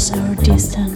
close distance.